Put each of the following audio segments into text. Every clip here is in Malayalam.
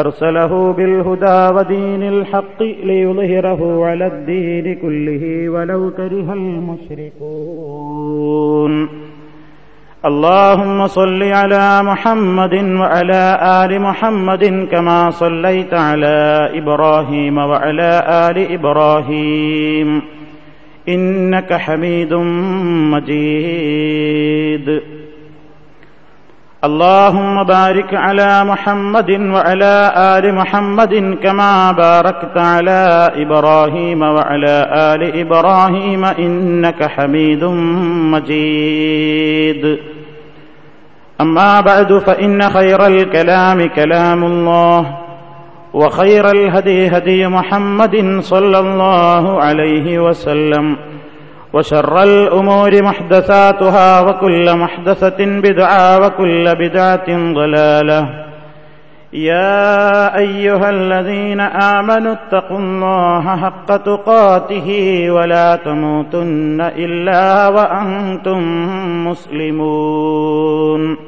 أرسله بالهدى ودين الحق ليظهره على الدين كله ولو كره المشركون. اللهم صل على محمد وعلى آل محمد كما صليت على إبراهيم وعلى آل إبراهيم. إنك حميد مجيد. اللهم بارك على محمد وعلى آل محمد كما باركت على إبراهيم وعلى آل إبراهيم إنك حميد مجيد. أما بعد فإن خير الكلام كلام الله وخير الهدي هدي محمد صلى الله عليه وسلم. وشر الأمور محدثاتها وكل محدثة بدعة وكل بدعة ضلالة. يا أيها الذين آمنوا اتقوا الله حق تقاته ولا تموتن إلا وأنتم مسلمون.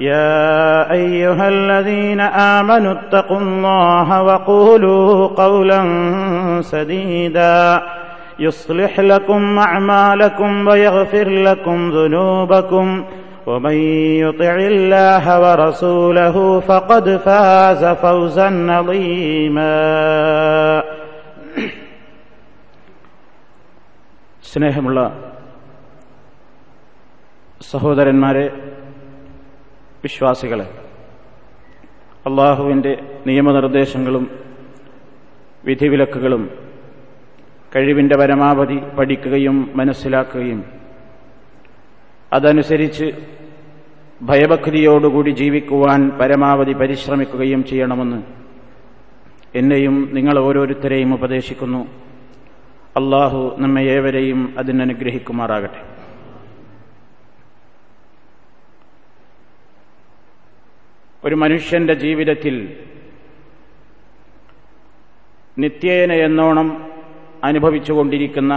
يا أيها الذين آمنوا اتقوا الله وقولوا قولا سديدا يصلح لكم أعمالكم ويغفر لكم ذنوبكم ومن يطع الله ورسوله فقد فاز فوزا عظيما സ്നേഹമുള്ള സഹോദരന്മാരെ വിശ്വാസികളെ അള്ളാഹുവിന്റെ നിയമനിർദ്ദേശങ്ങളും വിധിവിലക്കുകളും കഴിവിന്റെ പരമാവധി പഠിക്കുകയും മനസ്സിലാക്കുകയും അതനുസരിച്ച് ഭയഭക്തിയോടുകൂടി ജീവിക്കുവാൻ പരമാവധി പരിശ്രമിക്കുകയും ചെയ്യണമെന്ന് എന്നെയും നിങ്ങൾ ഓരോരുത്തരെയും ഉപദേശിക്കുന്നു. അള്ളാഹു നമ്മെ ഏവരെയും അതിനനുഗ്രഹിക്കുമാറാകട്ടെ. ഒരു മനുഷ്യന്റെ ജീവിതത്തിൽ നിത്യേന എന്നോണം അനുഭവിച്ചുകൊണ്ടിരിക്കുന്ന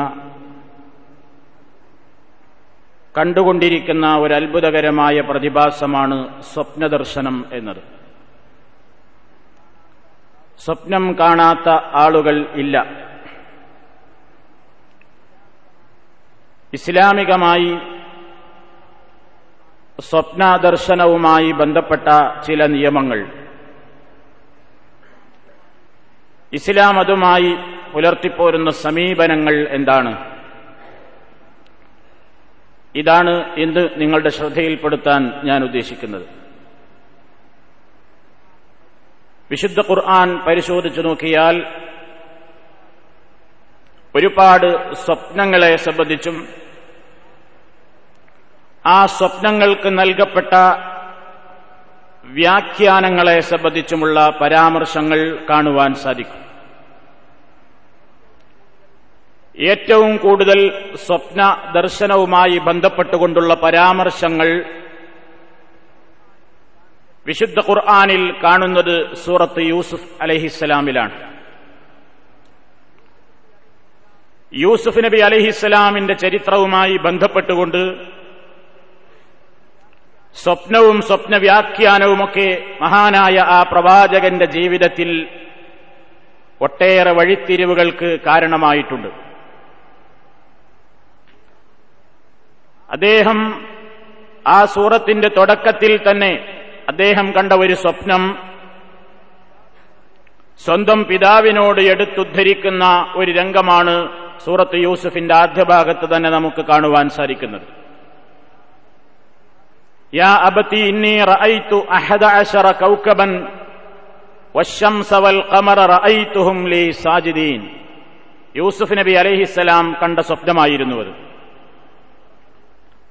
കണ്ടുകൊണ്ടിരിക്കുന്ന ഒരു അത്ഭുതകരമായ പ്രതിഭാസമാണ് സ്വപ്നദർശനം എന്നത്. സ്വപ്നം കാണാത്ത ആളുകൾ ഇല്ല. ഇസ്ലാമികമായി സ്വപ്നദർശനവുമായി ബന്ധപ്പെട്ട ചില നിയമങ്ങൾ. ഇസ്ലാം അതുമായി പുലർത്തിപ്പോരുന്ന സമീപനങ്ങൾ എന്താണ്? ഇതാണ് ഇന്ന് നിങ്ങളുടെ ശ്രദ്ധയിൽപ്പെടുത്താൻ ഞാൻ ഉദ്ദേശിക്കുന്നത്. വിശുദ്ധ ഖുർആൻ പരിശോധിച്ചു നോക്കിയാൽ ഒരുപാട് സ്വപ്നങ്ങളെ സംബന്ധിച്ചും ആ സ്വപ്നങ്ങൾക്ക് നൽകപ്പെട്ട വ്യാഖ്യാനങ്ങളെ സംബന്ധിച്ചുമുള്ള പരാമർശങ്ങൾ കാണുവാൻ സാധിക്കും. ഏറ്റവും കൂടുതൽ സ്വപ്ന ദർശനവുമായി ബന്ധപ്പെട്ടുകൊണ്ടുള്ള പരാമർശങ്ങൾ വിശുദ്ധ ഖുർആാനിൽ കാണുന്നത് സൂറത്ത് യൂസുഫ് അലഹിസ്സലാമിലാണ്. യൂസുഫ് നബി അലഹിസ്സലാമിന്റെ ചരിത്രവുമായി ബന്ധപ്പെട്ടുകൊണ്ട് സ്വപ്നവും സ്വപ്നവ്യാഖ്യാനവുമൊക്കെ മഹാനായ ആ പ്രവാചകന്റെ ജീവിതത്തിൽ ഒട്ടേറെ വഴിത്തിരിവുകൾക്ക് കാരണമായിട്ടുണ്ട്. അദ്ദേഹം ആ സൂറത്തിന്റെ തുടക്കത്തിൽ തന്നെ അദ്ദേഹം കണ്ട ഒരു സ്വപ്നം സ്വന്തം പിതാവിനോട് എടുത്തുദ്ധരിക്കുന്ന ഒരു രംഗമാണ് സൂറത്ത് യൂസുഫിന്റെ ആദ്യ ഭാഗത്ത് തന്നെ നമുക്ക് കാണുവാൻ സാധിക്കുന്നത്. യൂസുഫ് നബി അലൈഹിസ്സലാം കണ്ട സ്വപ്നമായിരുന്നു അത്.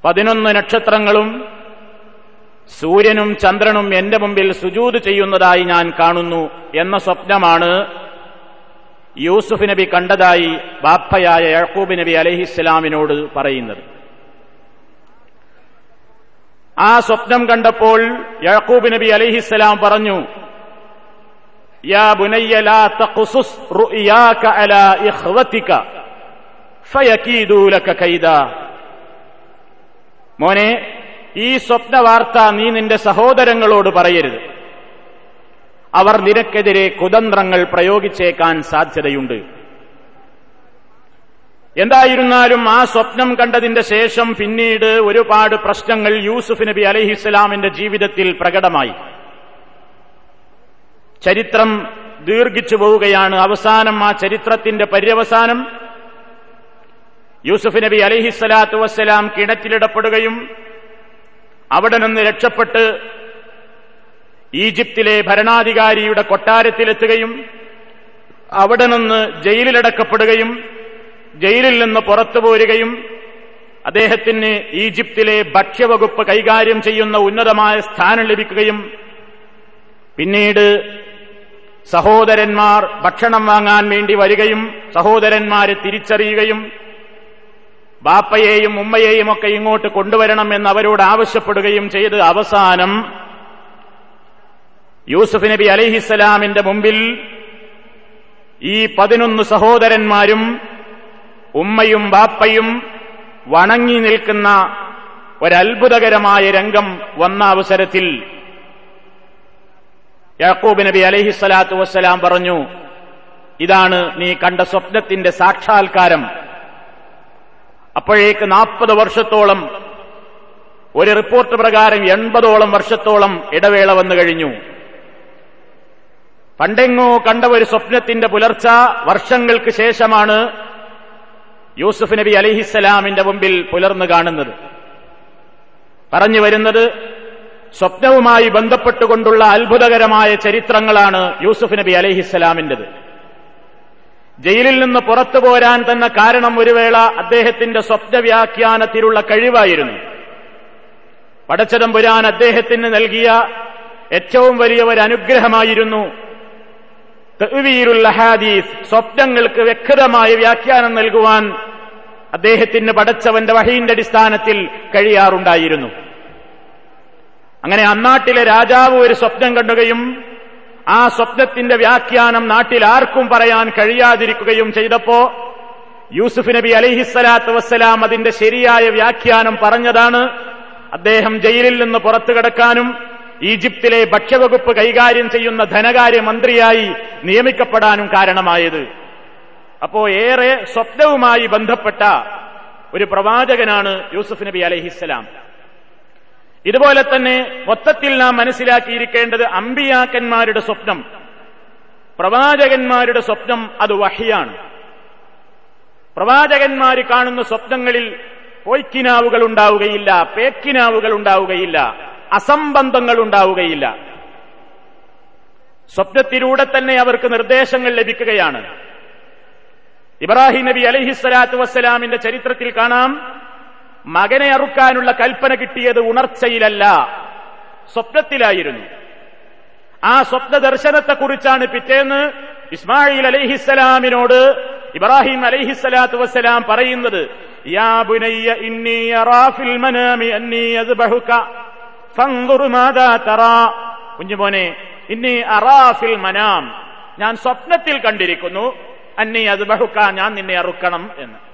പതിനൊന്ന് നക്ഷത്രങ്ങളും സൂര്യനും ചന്ദ്രനും എന്റെ മുമ്പിൽ സുജൂത് ചെയ്യുന്നതായി ഞാൻ കാണുന്നു എന്ന സ്വപ്നമാണ് യൂസുഫ് നബി കണ്ടതായി ബാപ്പയായ യഴക്കൂബ് നബി അലഹിസ്സലാമിനോട് പറയുന്നത്. ആ സ്വപ്നം കണ്ടപ്പോൾ യാക്കൂബ് നബി അലഹിസ്സലാം പറഞ്ഞു യാ ലാ തഖുസുസ് അലാ ലക കൈദ. മോനെ ഈ സ്വപ്ന വാർത്ത നീ നിന്റെ സഹോദരങ്ങളോട് പറയരുത്. അവർ നിനക്കെതിരെ കുതന്ത്രങ്ങൾ പ്രയോഗിച്ചേക്കാൻ സാധ്യതയുണ്ട്. എന്തായിരുന്നാലും ആ സ്വപ്നം കണ്ടതിന്റെ ശേഷം പിന്നീട് ഒരുപാട് പ്രശ്നങ്ങൾ യൂസുഫ് നബി അലഹിസ്സലാമിന്റെ ജീവിതത്തിൽ പ്രകടമായി. ചരിത്രം ദീർഘിച്ചു പോവുകയാണ്. അവസാനം ആ ചരിത്രത്തിന്റെ പര്യവസാനം യൂസുഫ് നബി അലഹിസ്സലാത്തു വസ്സലാം കിണറ്റിലിടപ്പെടുകയും അവിടെ നിന്ന് രക്ഷപ്പെട്ട് ഈജിപ്തിലെ ഭരണാധികാരിയുടെ കൊട്ടാരത്തിലെത്തുകയും അവിടെ നിന്ന് ജയിലിലടക്കപ്പെടുകയും ജയിലിൽ നിന്ന് പുറത്തു പോരുകയും അദ്ദേഹത്തിന് ഈജിപ്തിലെ ഭക്ഷ്യവകുപ്പ് കൈകാര്യം ചെയ്യുന്ന ഉന്നതമായ സ്ഥാനം ലഭിക്കുകയും പിന്നീട് സഹോദരന്മാർ ഭക്ഷണം വാങ്ങാൻ വേണ്ടി വരികയും സഹോദരന്മാരെ തിരിച്ചറിയുകയും ബാപ്പയെയും ഉമ്മയെയും ഒക്കെ ഇങ്ങോട്ട് കൊണ്ടുവരണം എന്ന് അവരോട് ആവശ്യപ്പെടുകയും ചെയ്ത് അവസാനം യൂസുഫ് നബി അലിഹിസ്സലാമിന്റെ മുമ്പിൽ ഈ പതിനൊന്ന് സഹോദരന്മാരും ഉമ്മയും ബാപ്പയും വണങ്ങി നിൽക്കുന്ന ഒരത്ഭുതകരമായ രംഗം വന്ന അവസരത്തിൽ യാക്കൂബ് നബി അലഹിസ്സലാത്തു വസ്സലാം പറഞ്ഞു ഇതാണ് നീ കണ്ട സ്വപ്നത്തിന്റെ സാക്ഷാത്കാരം. അപ്പോഴേക്ക് നാൽപ്പത് വർഷത്തോളം ഒരു റിപ്പോർട്ട് പ്രകാരം എൺപതോളം വർഷത്തോളം ഇടവേള വന്നു കഴിഞ്ഞു. പണ്ടെങ്ങോ കണ്ട ഒരു സ്വപ്നത്തിന്റെ പുലർച്ച വർഷങ്ങൾക്ക് ശേഷമാണ് യൂസുഫ് നബി അലിഹിസ്സലാമിന്റെ മുമ്പിൽ പുലർന്നു കാണുന്നത്. പറഞ്ഞു വരുന്നത് സ്വപ്നവുമായി ബന്ധപ്പെട്ടുകൊണ്ടുള്ള അത്ഭുതകരമായ ചരിത്രങ്ങളാണ് യൂസുഫ് നബി അലിഹിസ്സലാമിന്റേത് ജയിലിൽ നിന്ന് പുറത്തു പോരാൻ തന്നെ കാരണം ഒരു വേള അദ്ദേഹത്തിന്റെ സ്വപ്നവ്യാഖ്യാനത്തിലുള്ള കഴിവായിരുന്നു. പടച്ചതമ്പുരാൻ അദ്ദേഹത്തിന് നൽകിയ ഏറ്റവും വലിയ ഒരു അനുഗ്രഹമായിരുന്നു സ്വപ്നങ്ങൾക്ക് വ്യക്തമായ വ്യാഖ്യാനം നൽകുവാൻ അദ്ദേഹത്തിന് പടച്ചവന്റെ വഹീന്റെ അടിസ്ഥാനത്തിൽ കഴിയാറുണ്ടായിരുന്നു. അങ്ങനെ അന്നാട്ടിലെ രാജാവ് ഒരു സ്വപ്നം കണ്ടുകയും ആ സ്വപ്നത്തിന്റെ വ്യാഖ്യാനം നാട്ടിൽ ആർക്കും പറയാൻ കഴിയാതിരിക്കുകയും ചെയ്തപ്പോ യൂസുഫ് നബി അലിഹിസ്സലാത്തു വസ്സലാം അതിന്റെ ശരിയായ വ്യാഖ്യാനം പറഞ്ഞതാണ്. അദ്ദേഹം ജയിലിൽ നിന്ന് പുറത്തു കിടക്കാനും ഈജിപ്തിലെ ഭക്ഷ്യവകുപ്പ് കൈകാര്യം ചെയ്യുന്ന ധനകാര്യ മന്ത്രിയായി നിയമിക്കപ്പെടാനും കാരണമായത്. അപ്പോ ഏറെ സ്വപ്നവുമായി ബന്ധപ്പെട്ട ഒരു പ്രവാചകനാണ് യൂസുഫ് നബി അലഹിസ്സലാം ഇതുപോലെ തന്നെ മൊത്തത്തിൽ നാം മനസ്സിലാക്കിയിരിക്കേണ്ടത് അമ്പിയാക്കന്മാരുടെ സ്വപ്നം. പ്രവാചകന്മാരുടെ സ്വപ്നം അത് വഹിയാണ്. പ്രവാചകന്മാർ കാണുന്ന സ്വപ്നങ്ങളിൽ പൊയ്ക്കിനാവുകൾ ഉണ്ടാവുകയില്ല പേക്കിനാവുകൾ ഉണ്ടാവുകയില്ല അസംബന്ധങ്ങൾ ഉണ്ടാവുകയില്ല. സ്വപ്നത്തിലൂടെ തന്നെ അവർക്ക് നിർദ്ദേശങ്ങൾ ലഭിക്കുകയാണ്. ഇബ്രാഹിം നബി അലഹിസ്സലാത്തു വസ്സലാമിന്റെ ചരിത്രത്തിൽ കാണാം മകനെ അറുക്കാനുള്ള കൽപ്പന കിട്ടിയത് ഉണർച്ചയിലല്ല സ്വപ്നത്തിലായിരുന്നു. ആ സ്വപ്ന ദർശനത്തെക്കുറിച്ചാണ് പിറ്റേന്ന് ഇസ്മായിൽ അലഹിസ്സലാമിനോട് ഇബ്രാഹിം അലഹിസ്സലാത്തു വസ്സലാം പറയുന്നത് കുഞ്ഞുമോനെ ഇന്നി അറാഫിൽ മനാം ഞാൻ സ്വപ്നത്തിൽ കണ്ടിരിക്കുന്നു അന്നി ബഹുക്ക ഞാൻ നിന്നെ അറുക്കണം എന്ന്.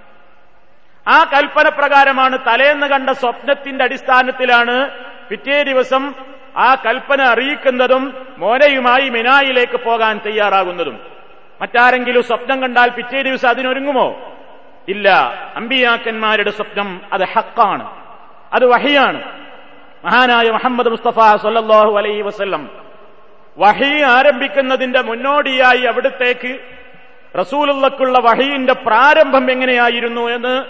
ആ കൽപ്പന പ്രകാരമാണ് തലേന്ന് കണ്ട സ്വപ്നത്തിന്റെ അടിസ്ഥാനത്തിലാണ് പിറ്റേ ദിവസം ആ കൽപ്പന അറിയിക്കുന്നതും മോനയുമായി മിനായിലേക്ക് പോകാൻ തയ്യാറാകുന്നതും. മറ്റാരെങ്കിലും സ്വപ്നം കണ്ടാൽ പിറ്റേ ദിവസം അതിനൊരുങ്ങുമോ? ഇല്ല. അമ്പിയാക്കന്മാരുടെ സ്വപ്നം അത് ഹക്കാണ്. അത് വഹിയാണ്. മഹാനായ മുഹമ്മദ് മുസ്തഫ സൊല്ലാഹു അലൈ വസ്ല്ലം വഹി ആരംഭിക്കുന്നതിന്റെ മുന്നോടിയായി അവിടത്തേക്ക് റസൂലുള്ളക്കുള്ള വഹയിന്റെ പ്രാരംഭം എങ്ങനെയായിരുന്നു എന്ന്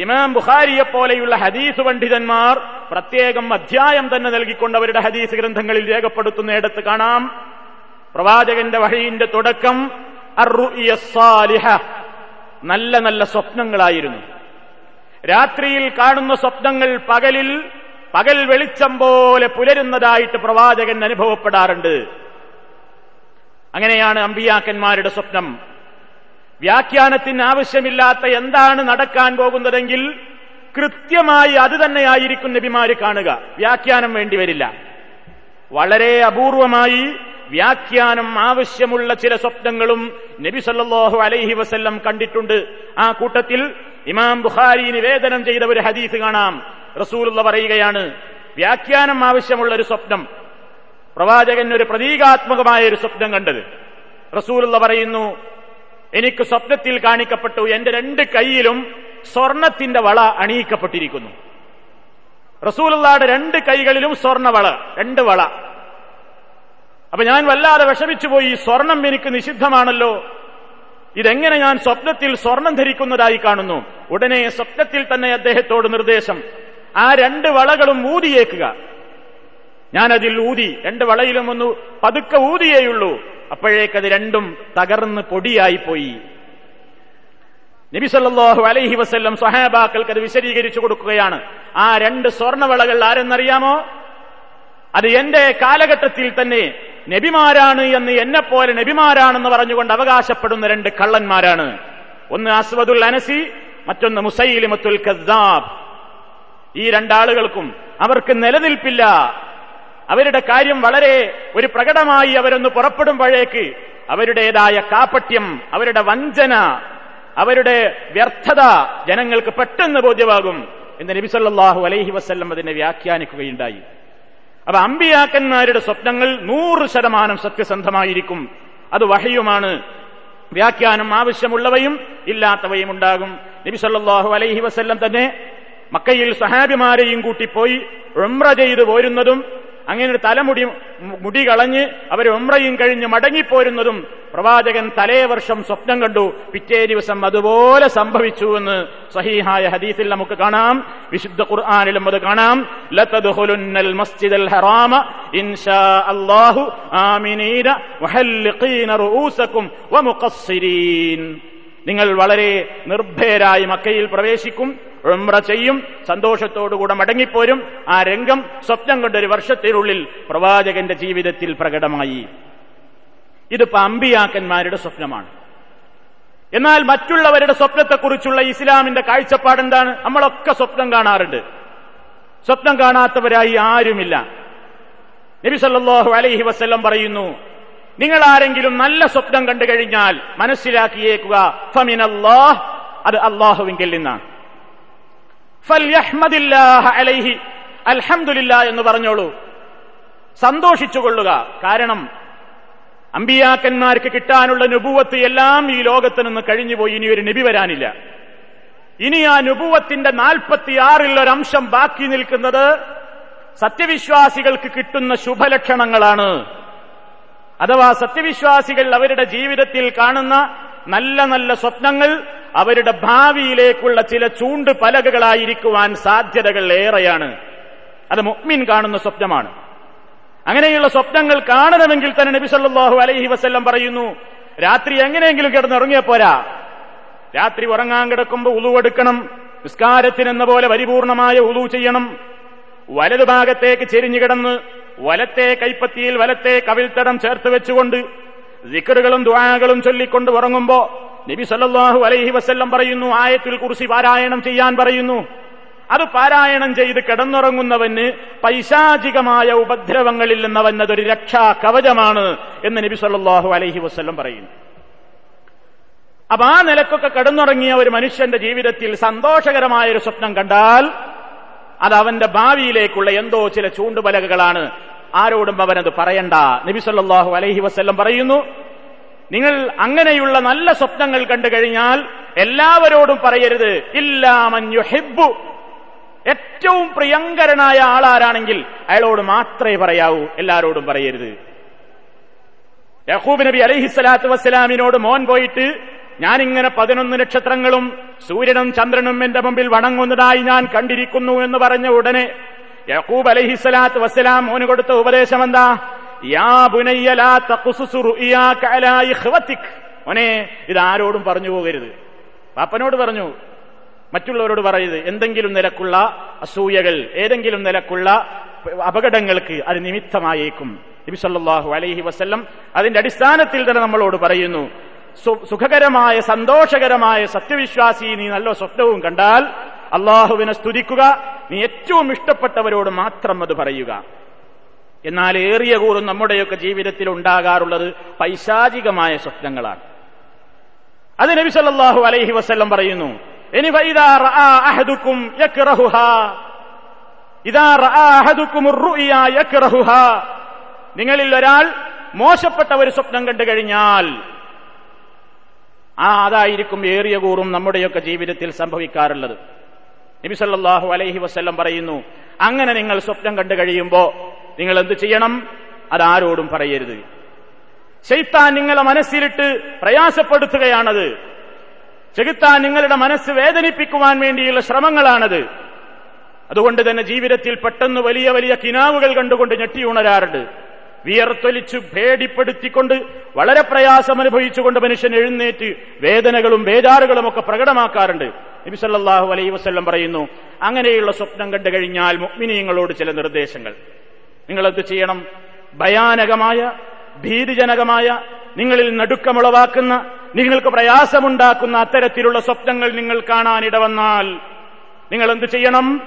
ഇമാം ബുഖാരിയെ പോലെയുള്ള ഹദീസ് പണ്ഡിതന്മാർ പ്രത്യേകം അധ്യായം തന്നെ നൽകിക്കൊണ്ട് അവരുടെ ഹദീസ് ഗ്രന്ഥങ്ങളിൽ രേഖപ്പെടുത്തുന്നിടത്ത് കാണാം. പ്രവാചകന്റെ വഹയിന്റെ തുടക്കം നല്ല നല്ല സ്വപ്നങ്ങളായിരുന്നു. രാത്രിയിൽ കാണുന്ന സ്വപ്നങ്ങൾ പകലിൽ പകൽ വെളിച്ചം പോലെ പുലരുന്നതായിട്ട് പ്രവാചകൻ അനുഭവപ്പെടാറുണ്ട്. അങ്ങനെയാണ് അമ്പിയാക്കന്മാരുടെ സ്വപ്നം. വ്യാഖ്യാനത്തിന് ആവശ്യമില്ലാത്ത എന്താണ് നടക്കാൻ പോകുന്നതെങ്കിൽ കൃത്യമായി അത് തന്നെയായിരിക്കും നബിമാര് കാണുക. വ്യാഖ്യാനം വേണ്ടിവരില്ല വളരെ അപൂർവമായി വ്യാഖ്യാനം ആവശ്യമുള്ള ചില സ്വപ്നങ്ങളും നബി സല്ലാഹു അലൈഹി വസല്ലം കണ്ടിട്ടുണ്ട്. ആ കൂട്ടത്തിൽ ഇമാം ബുഖാരി നിവേദനം ചെയ്ത ഒരു ഹദീസ് കാണാം. റസൂലുള്ള പറയുകയാണ് വ്യാഖ്യാനം ആവശ്യമുള്ള ഒരു സ്വപ്നം. പ്രവാചകൻ ഒരു പ്രതീകാത്മകമായ ഒരു സ്വപ്നം കണ്ടത്. റസൂലുള്ള പറയുന്നു എനിക്ക് സ്വപ്നത്തിൽ കാണിക്കപ്പെട്ടു. എന്റെ രണ്ട് കൈയിലും സ്വർണത്തിന്റെ വള അണിയിക്കപ്പെട്ടിരിക്കുന്നു. റസൂലുള്ളയുടെ രണ്ട് കൈകളിലും സ്വർണവള രണ്ട് വള. അപ്പൊ ഞാൻ വല്ലാതെ വിഷമിച്ചു പോയി സ്വർണം എനിക്ക് നിഷിദ്ധമാണല്ലോ. ഇതെങ്ങനെ ഞാൻ സ്വപ്നത്തിൽ സ്വർണം ധരിക്കുന്നതായി കാണുന്നു? ഉടനെ സ്വപ്നത്തിൽ തന്നെ അദ്ദേഹത്തോട് നിർദ്ദേശം. ആ രണ്ട് വളകളും ഊതിയേക്കുക ഞാനതിൽ ഊതി രണ്ട് വളയിലും ഒന്ന് പതുക്കെ ഊതിയേയുള്ളൂ. അപ്പോഴേക്കത് രണ്ടും തകർന്ന് പൊടിയായി പോയി നബി സല്ലല്ലാഹു അലൈഹി വസല്ലം സഹാബാക്കൾക്ക് അത് വിശദീകരിച്ചു കൊടുക്കുകയാണ്. ആ രണ്ട് സ്വർണവളകൾ ആരെന്നറിയാമോ? അത് എന്റെ കാലഘട്ടത്തിൽ തന്നെ നബിമാരാണ് എന്ന് എന്നെപ്പോലെ നബിമാരാണെന്ന് പറഞ്ഞുകൊണ്ട് അവകാശപ്പെടുന്ന രണ്ട് കള്ളന്മാരാണ്. ഒന്ന് അസ്വദുൽ അനസി മറ്റൊന്ന് മുസൈലിമത്തുൽ ഖസാബ് ഈ രണ്ടാളുകൾക്കും അവർക്ക് നിലനിൽപ്പില്ല. അവരുടെ കാര്യം വളരെ ഒരു പ്രകടമായി അവരൊന്ന് പുറപ്പെടുമ്പോഴേക്ക് അവരുടേതായ കാപ്പട്യം അവരുടെ വഞ്ചന അവരുടെ വ്യർത്ഥത ജനങ്ങൾക്ക് പെട്ടെന്ന് ബോധ്യമാകും എന്ന് നബി സല്ലല്ലാഹു അലൈഹി വസ്ല്ലം അതിനെ വ്യാഖ്യാനിക്കുകയുണ്ടായി. അപ്പൊ അമ്പിയാക്കന്മാരുടെ സ്വപ്നങ്ങൾ നൂറ് ശതമാനം സത്യസന്ധമായിരിക്കും. അത് വഹയുമാണ്. വ്യാഖ്യാനം ആവശ്യമുള്ളവയും ഇല്ലാത്തവയും ഉണ്ടാകും. നബി സല്ലല്ലാഹു അലൈഹി വസ്ല്ലം തന്നെ മക്കയിൽ സഹാബിമാരെയും കൂട്ടിപ്പോയി ഉംറ ചെയ്തു പോരുന്നതും അങ്ങനെ തലമുടി മുടി കളഞ്ഞ് അവർ ഉമ്രയും കഴിഞ്ഞ് മടങ്ങിപ്പോരുന്നതും പ്രവാചകൻ തലേ വർഷം സ്വപ്നം കണ്ടു. പിറ്റേ ദിവസം അതുപോലെ സംഭവിച്ചു എന്ന് സഹീഹായ ഹദീസിൽ നമുക്ക് കാണാം. വിശുദ്ധ ഖുർആാനിലും അത് കാണാം. ലതദ്ഖുലുന്നൽ മസ്ജിദൽ ഹറാമ അല്ലാഹു നിങ്ങൾ വളരെ നിർഭയരായി മക്കയിൽ പ്രവേശിക്കും. ഉംറ ചെയ്യും സന്തോഷത്തോടുകൂടെ മടങ്ങിപ്പോരും. ആ രംഗം സ്വപ്നം കൊണ്ടൊരു വർഷത്തിനുള്ളിൽ പ്രവാചകന്റെ ജീവിതത്തിൽ പ്രകടമായി. ഇതിപ്പോ അമ്പിയാക്കന്മാരുടെ സ്വപ്നമാണ്. എന്നാൽ മറ്റുള്ളവരുടെ സ്വപ്നത്തെക്കുറിച്ചുള്ള ഇസ്ലാമിന്റെ കാഴ്ചപ്പാട് എന്താണ് നമ്മളൊക്കെ സ്വപ്നം കാണാറുണ്ട്. സ്വപ്നം കാണാത്തവരായി ആരുമില്ല. നബി സല്ലാഹു അലൈഹി വസ്ല്ലം പറയുന്നു നിങ്ങൾ ആരെങ്കിലും നല്ല സ്വപ്നം കണ്ടു കഴിഞ്ഞാൽ മനസ്സിലാക്കിയേക്കുക അത് അള്ളാഹുവിങ്കിൽ നിന്നാണ്. അലൈഹി. എന്ന് പറഞ്ഞോളൂ. സന്തോഷിച്ചുകൊള്ളുക. കാരണം അമ്പിയാക്കന്മാർക്ക് കിട്ടാനുള്ള നുപൂവത്ത് എല്ലാം ഈ ലോകത്ത് നിന്ന് കഴിഞ്ഞുപോയി. ഇനി ഒരു നബി വരാനില്ല. ഇനി ആ നുപൂവത്തിന്റെ നാൽപ്പത്തിയാറിൽ ഒരംശം ബാക്കി നിൽക്കുന്നത് സത്യവിശ്വാസികൾക്ക് കിട്ടുന്ന ശുഭലക്ഷണങ്ങളാണ്. അഥവാ സത്യവിശ്വാസികൾ അവരുടെ ജീവിതത്തിൽ കാണുന്ന നല്ല നല്ല സ്വപ്നങ്ങൾ അവരുടെ ഭാവിയിലേക്കുള്ള ചില ചൂണ്ട് പലകകളായിരിക്കുവാൻ സാധ്യതകൾ ഏറെയാണ്. അത് മുഅ്മിൻ കാണുന്ന സ്വപ്നമാണ്. അങ്ങനെയുള്ള സ്വപ്നങ്ങൾ കാണണമെങ്കിൽ തന്നെ നബി സല്ലല്ലാഹു അലൈഹി വസ്ല്ലം പറയുന്നു രാത്രി എങ്ങനെയെങ്കിലും കിടന്നുറങ്ങിയ പോരാ. രാത്രി ഉറങ്ങാൻ കിടക്കുമ്പോൾ ഉളുവെടുക്കണം നിസ്കാരത്തിനെന്ന പോലെ പരിപൂർണമായ ഉളു ചെയ്യണം. വലതുഭാഗത്തേക്ക് ചെരിഞ്ഞു കിടന്ന് വലത്തെ കൈപ്പത്തിയിൽ വലത്തെ കവിൽത്തടം ചേർത്ത് വെച്ചുകൊണ്ട് ദിക്കറുകളും ദ്വാകളും ചൊല്ലിക്കൊണ്ട് ഉറങ്ങുമ്പോ നബി സല്ലാഹു അലൈഹി വസ്ല്ലം പറയുന്നു ആയത്തിൽ കുറിച്ച് പാരായണം ചെയ്യാൻ പറയുന്നു. അത് പാരായണം ചെയ്ത് കിടന്നുറങ്ങുന്നവന് പൈശാചികമായ ഉപദ്രവങ്ങളിൽ നിന്നവൻ അതൊരു രക്ഷാ കവചമാണ് എന്ന് നബി സല്ലാഹു അലൈഹി വസ്ല്ലം പറയുന്നു. അപ്പൊ ആ നിലക്കൊക്കെ കിടന്നുറങ്ങിയ ഒരു മനുഷ്യന്റെ ജീവിതത്തിൽ സന്തോഷകരമായ ഒരു സ്വപ്നം കണ്ടാൽ അത് അവന്റെ ഭാവിയിലേക്കുള്ള എന്തോ ചില ചൂണ്ടുപലകകളാണ്. ആരോടും അവനത് പറയണ്ട. നബി സല്ലല്ലാഹു അലൈഹി വസല്ലം പറയുന്നു നിങ്ങൾ അങ്ങനെയുള്ള നല്ല സ്വപ്നങ്ങൾ കണ്ടു കഴിഞ്ഞാൽ എല്ലാവരോടും പറയരുത്. ഇല്ലാമൻ ഹെബു ഏറ്റവും പ്രിയങ്കരനായ ആളാരാണെങ്കിൽ അയാളോട് മാത്രമേ പറയാവൂ എല്ലാരോടും പറയരുത്. യഹൂബ് നബി അലൈഹി സ്വലാത്തു വസ്സലാമിനോട് മോൻ പോയിട്ട് ഞാനിങ്ങനെ പതിനൊന്ന് നക്ഷത്രങ്ങളും സൂര്യനും ചന്ദ്രനും എന്റെ മുമ്പിൽ വണങ്ങുന്നതായി ഞാൻ കണ്ടിരിക്കുന്നു എന്ന് പറഞ്ഞ ഉടനെ യഹൂബ് അലഹിസ്സലാത്ത് വസ്സലാം മോന് കൊടുത്ത ഉപദേശം എന്താ? മോനെ ഇത് ആരോടും പറഞ്ഞു പോകരുത്. പാപ്പനോട് പറഞ്ഞു മറ്റുള്ളവരോട് പറയരുത്. എന്തെങ്കിലും നിലക്കുള്ള അസൂയകൾ ഏതെങ്കിലും നിലക്കുള്ള അപകടങ്ങൾക്ക് അത് നിമിത്തമായേക്കും. നബി സല്ലല്ലാഹു അലൈഹി വസല്ലം അതിന്റെ അടിസ്ഥാനത്തിൽ തന്നെ നമ്മളോട് പറയുന്നു സുഖകരമായ സന്തോഷകരമായ സത്യവിശ്വാസി നീ നല്ല സ്വപ്നവും കണ്ടാൽ അള്ളാഹുവിനെ സ്തുതിക്കുക. നീ ഏറ്റവും ഇഷ്ടപ്പെട്ടവരോട് മാത്രം അത് പറയുക. എന്നാൽ ഏറിയ കൂറും നമ്മുടെയൊക്കെ ജീവിതത്തിൽ ഉണ്ടാകാറുള്ളത് പൈശാചികമായ സ്വപ്നങ്ങളാണ്. അത് നബി സല്ലാഹു അലൈഹി വസ്ല്ലം പറയുന്നു നിങ്ങളിൽ ഒരാൾ മോശപ്പെട്ട ഒരു സ്വപ്നം കണ്ടു കഴിഞ്ഞാൽ ആ അതായിരിക്കും ഏറിയ കൂറും നമ്മുടെയൊക്കെ ജീവിതത്തിൽ സംഭവിക്കാറുള്ളത്. നബിസല്ലാഹു അലൈഹി വസ്ല്ലം പറയുന്നു അങ്ങനെ നിങ്ങൾ സ്വപ്നം കണ്ടു കഴിയുമ്പോൾ നിങ്ങൾ എന്ത് ചെയ്യണം? അതാരോടും പറയരുത്. ശൈത്താൻ നിങ്ങളെ മനസ്സിലിട്ട് പ്രയാസപ്പെടുത്തുകയാണത്. ചെകുത്താൻ നിങ്ങളുടെ മനസ്സ് വേദനിപ്പിക്കുവാൻ വേണ്ടിയുള്ള ശ്രമങ്ങളാണത്. അതുകൊണ്ട് തന്നെ ജീവിതത്തിൽ പെട്ടെന്ന് വലിയ വലിയ കിനാവുകൾ കണ്ടുകൊണ്ട് ഞെട്ടിയുണരാറുണ്ട് വിയർത്തൊലിച്ചു ഭേടിപ്പെടുത്തിക്കൊണ്ട് വളരെ പ്രയാസം അനുഭവിച്ചുകൊണ്ട് മനുഷ്യൻ എഴുന്നേറ്റ് വേദനകളും ബേജാറുകളും ഒക്കെ പ്രകടമാക്കാറുണ്ട്. നബി സല്ലല്ലാഹു അലൈഹി വസല്ലം പറയുന്നു അങ്ങനെയുള്ള സ്വപ്നം കണ്ടു കഴിഞ്ഞാൽ മുഅ്മിനീങ്ങളോട് ചില നിർദ്ദേശങ്ങൾ. നിങ്ങൾ എന്ത് ചെയ്യണം? ഭയാനകമായ ഭീതിജനകമായ നിങ്ങളിൽ നടുക്കമുളവാക്കുന്ന നിങ്ങൾക്ക് പ്രയാസമുണ്ടാക്കുന്ന അത്തരത്തിലുള്ള സ്വപ്നങ്ങൾ നിങ്ങൾ കാണാനിടവന്നാൽ നിങ്ങൾ എന്ത് ചെയ്യണം